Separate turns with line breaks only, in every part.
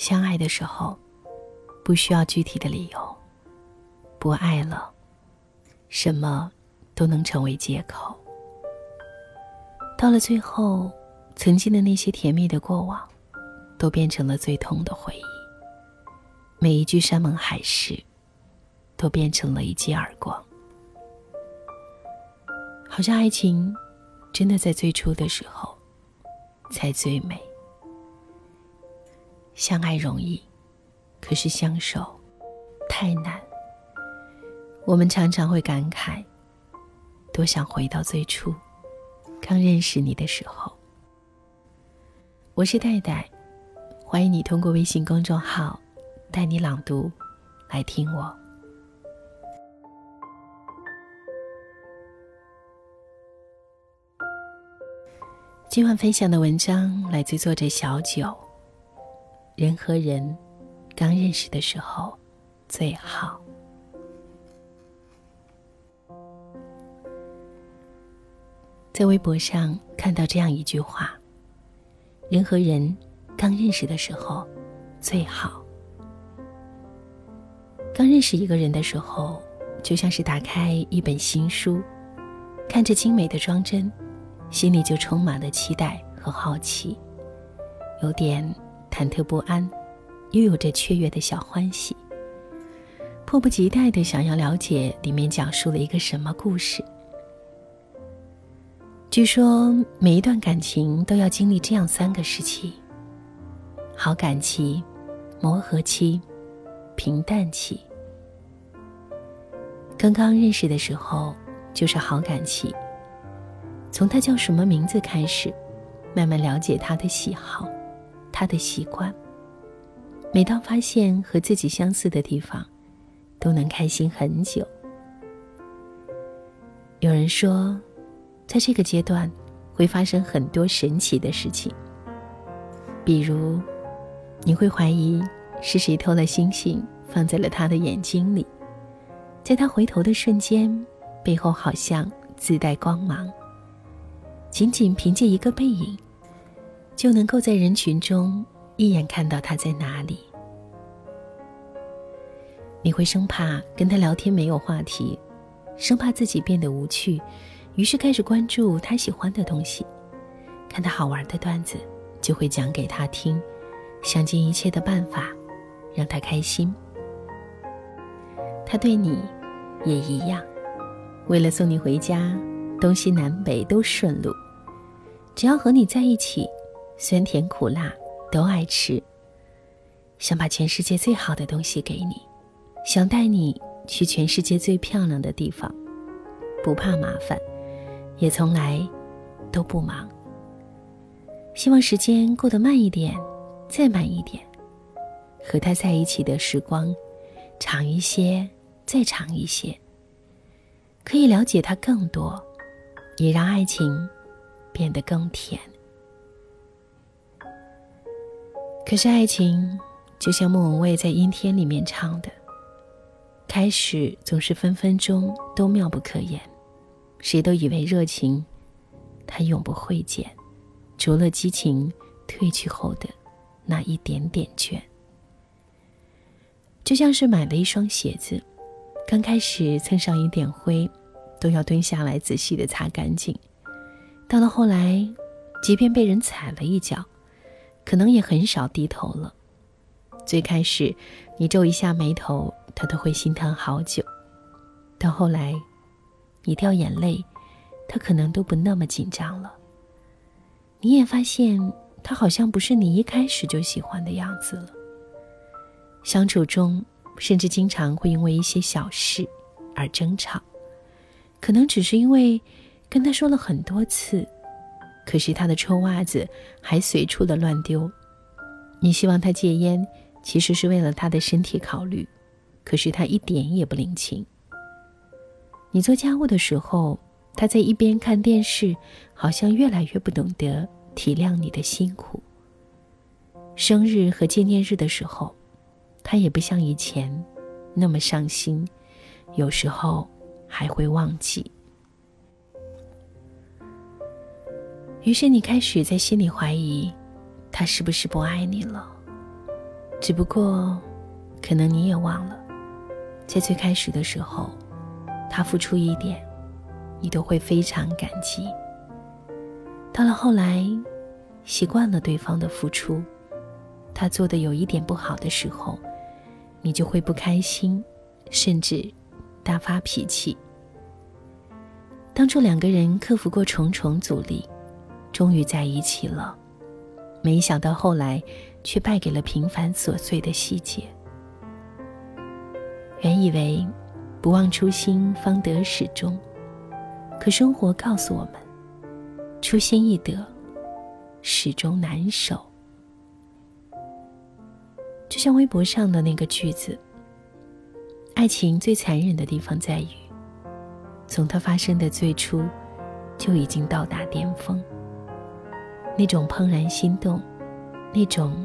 相爱的时候，不需要具体的理由；不爱了，什么都能成为借口。到了最后，曾经的那些甜蜜的过往，都变成了最痛的回忆。每一句山盟海誓，都变成了一记耳光。好像爱情，真的在最初的时候，才最美。相爱容易，可是相守太难。我们常常会感慨，多想回到最初，刚认识你的时候。我是戴戴，欢迎你通过微信公众号“带你朗读”来听我。今晚分享的文章来自作者小九。人和人刚认识的时候最好。在微博上看到这样一句话：人和人刚认识的时候最好。刚认识一个人的时候，就像是打开一本新书，看着精美的装帧，心里就充满了期待和好奇，有点。忐忑不安，又有着雀跃的小欢喜，迫不及待的想要了解里面讲述了一个什么故事。据说每一段感情都要经历这样三个时期：好感期、磨合期、平淡期。刚刚认识的时候就是好感期，从他叫什么名字开始，慢慢了解他的喜好。他的习惯，每当发现和自己相似的地方，都能开心很久。有人说，在这个阶段会发生很多神奇的事情，比如你会怀疑是谁偷了星星放在了他的眼睛里，在他回头的瞬间，背后好像自带光芒，仅仅凭借一个背影。就能够在人群中一眼看到他在哪里。你会生怕跟他聊天没有话题，生怕自己变得无趣，于是开始关注他喜欢的东西，看他好玩的段子，就会讲给他听，想尽一切的办法让他开心。他对你也一样，为了送你回家，东西南北都顺路，只要和你在一起。酸甜苦辣都爱吃，想把全世界最好的东西给你，想带你去全世界最漂亮的地方，不怕麻烦，也从来都不忙。希望时间过得慢一点，再慢一点，和他在一起的时光长一些，再长一些，可以了解他更多，也让爱情变得更甜。可是爱情，就像莫文蔚在《阴天》里面唱的，开始总是分分钟都妙不可言，谁都以为热情，它永不会减，除了激情褪去后的那一点点倦。就像是买了一双鞋子，刚开始蹭上一点灰，都要蹲下来仔细的擦干净，到了后来，即便被人踩了一脚。可能也很少低头了。最开始，你皱一下眉头，他都会心疼好久；到后来，你掉眼泪，他可能都不那么紧张了。你也发现，他好像不是你一开始就喜欢的样子了。相处中，甚至经常会因为一些小事而争吵，可能只是因为跟他说了很多次。可是他的臭袜子还随处的乱丢，你希望他戒烟，其实是为了他的身体考虑，可是他一点也不领情。你做家务的时候，他在一边看电视，好像越来越不懂得体谅你的辛苦。生日和纪念日的时候，他也不像以前那么上心，有时候还会忘记。于是你开始在心里怀疑，他是不是不爱你了？只不过，可能你也忘了，在最开始的时候，他付出一点，你都会非常感激。到了后来，习惯了对方的付出，他做的有一点不好的时候，你就会不开心，甚至大发脾气。当初两个人克服过重重阻力，终于在一起了，没想到后来却败给了平凡琐碎的细节。原以为不忘初心方得始终，可生活告诉我们。初心易得，始终难守。就像微博上的那个句子：“爱情最残忍的地方在于，从它发生的最初，就已经到达巅峰。那种怦然心动，那种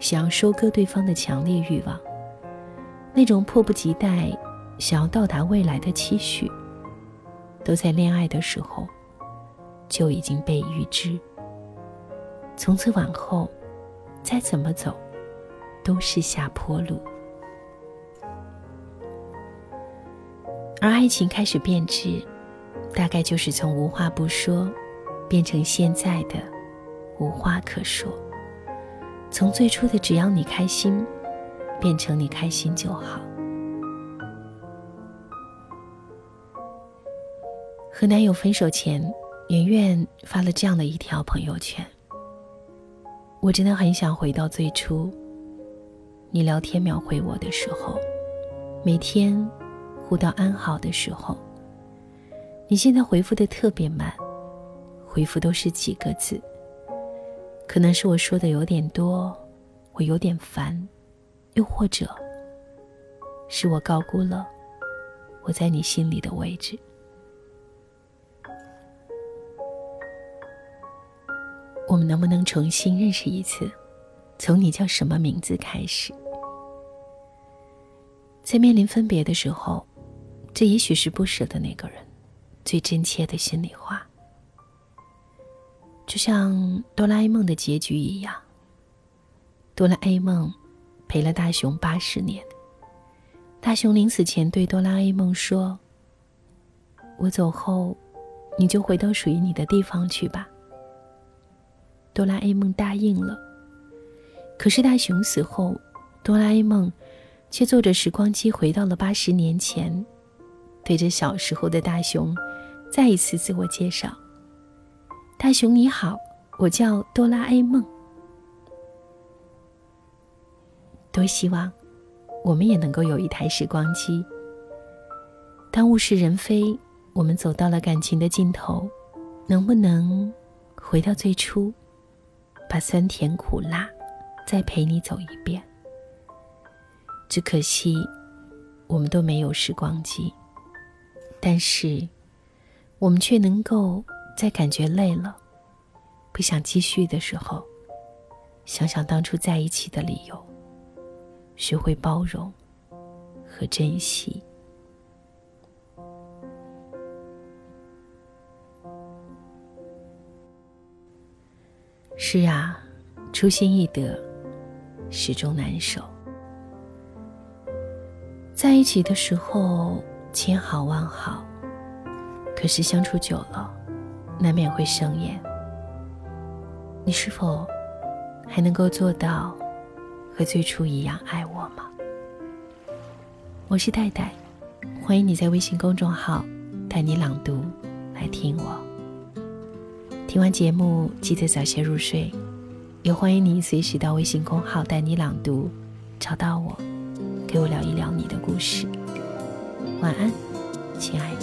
想要收割对方的强烈欲望，那种迫不及待想要到达未来的期许，都在恋爱的时候。”就已经被预知。从此往后，再怎么走，都是下坡路。而爱情开始变质，大概就是从无话不说，变成现在的无话可说；从最初的只要你开心，变成你开心就好。和男友分手前。圆圆发了这样的一条朋友圈：“我真的很想回到最初，你聊天秒回我的时候，每天互道安好的时候。你现在回复的特别慢，回复都是几个字。可能是我说的有点多，我有点烦，又或者是我高估了我在你心里的位置。”我们能不能重新认识一次？从你叫什么名字开始？在面临分别的时候，这也许是不舍的那个人最真切的心里话。就像哆啦 A 梦的结局一样，哆啦 A 梦陪了大雄八十年。大雄临死前对哆啦 A 梦说：“我走后，你就回到属于你的地方去吧。”哆啦 A 梦答应了，可是大雄死后，哆啦 A 梦却坐着时光机回到了八十年前，对着小时候的大雄再一次自我介绍：“大雄你好，我叫哆啦 A 梦。”多希望我们也能够有一台时光机。当物是人非，我们走到了感情的尽头，能不能回到最初？把酸甜苦辣再陪你走一遍。只可惜，我们都没有时光机。但是，我们却能够在感觉累了、不想继续的时候，想想当初在一起的理由，学会包容和珍惜。是啊，初心易得，始终难守。在一起的时候千好万好，可是相处久了，难免会生厌。你是否还能够做到和最初一样爱我吗？我是戴戴，欢迎你在微信公众号带你朗读来听我。听完节目，记得早些入睡。也欢迎你随时到微信公号带你朗读，找到我，给我聊一聊你的故事。晚安，亲爱的。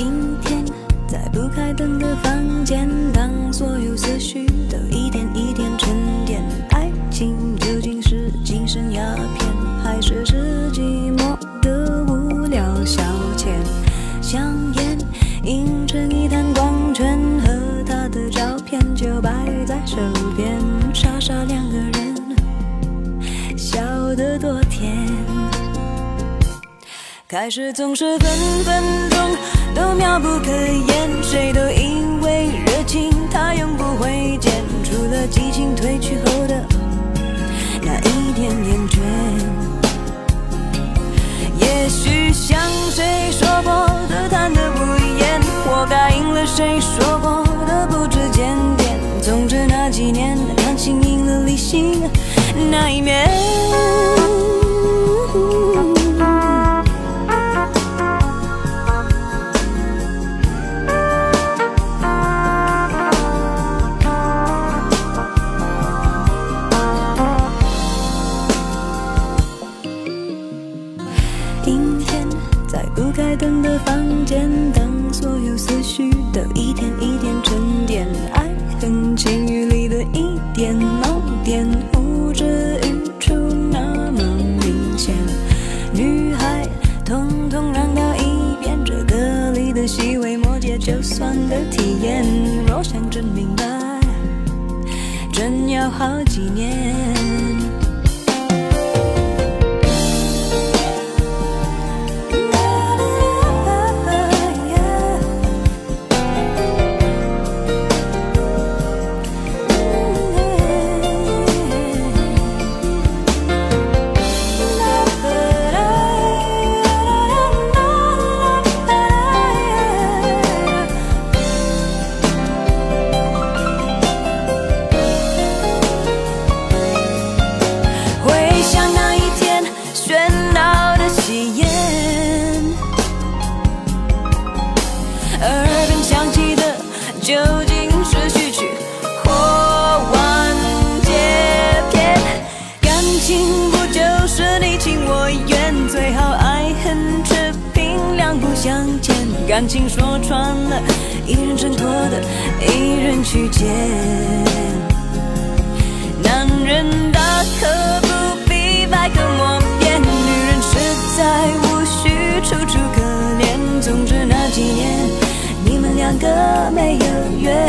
阴天，在不开灯的房间，当所有思绪都一点一点沉淀，爱情究竟是精神鸦片，还是是寂寞的无聊消遣？香烟。映成一滩光圈，和他的照片就摆在手边，傻傻两个人，笑得多甜。开始总是分分钟都妙不可言谁都以为热情它永不会减。除了激情褪去后的那一点点倦。也许像谁说过的贪得无厌活该应了谁说过的不知检点。总之那几年感情赢了理性那一面房间，当所有思绪都一点一点沉淀，爱恨情欲里的一点锚点，呼之欲出那么明显。女孩，统统让到一边，这歌里的细微末节，就算的体验。若想真明白，真要好几年。感情说穿了，一人挣脱的，一人去捡。男人大可不必百口莫辩，女人实在无需楚楚可怜。总之那几年，你们两个没有缘。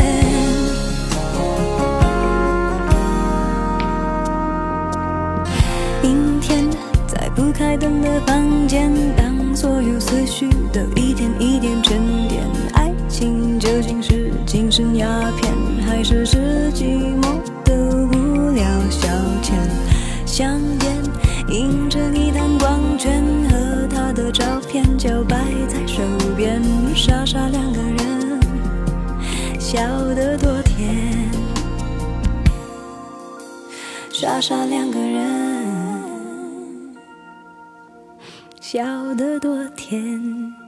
阴天，在不开灯的房间，所有思绪都一点一点沉淀，爱情究竟是精神鸦片，还是是寂寞的无聊消遣？香烟映着一滩光圈，和他的照片就摆在手边，傻傻两个人，笑得多甜。傻傻两个人，笑得多甜。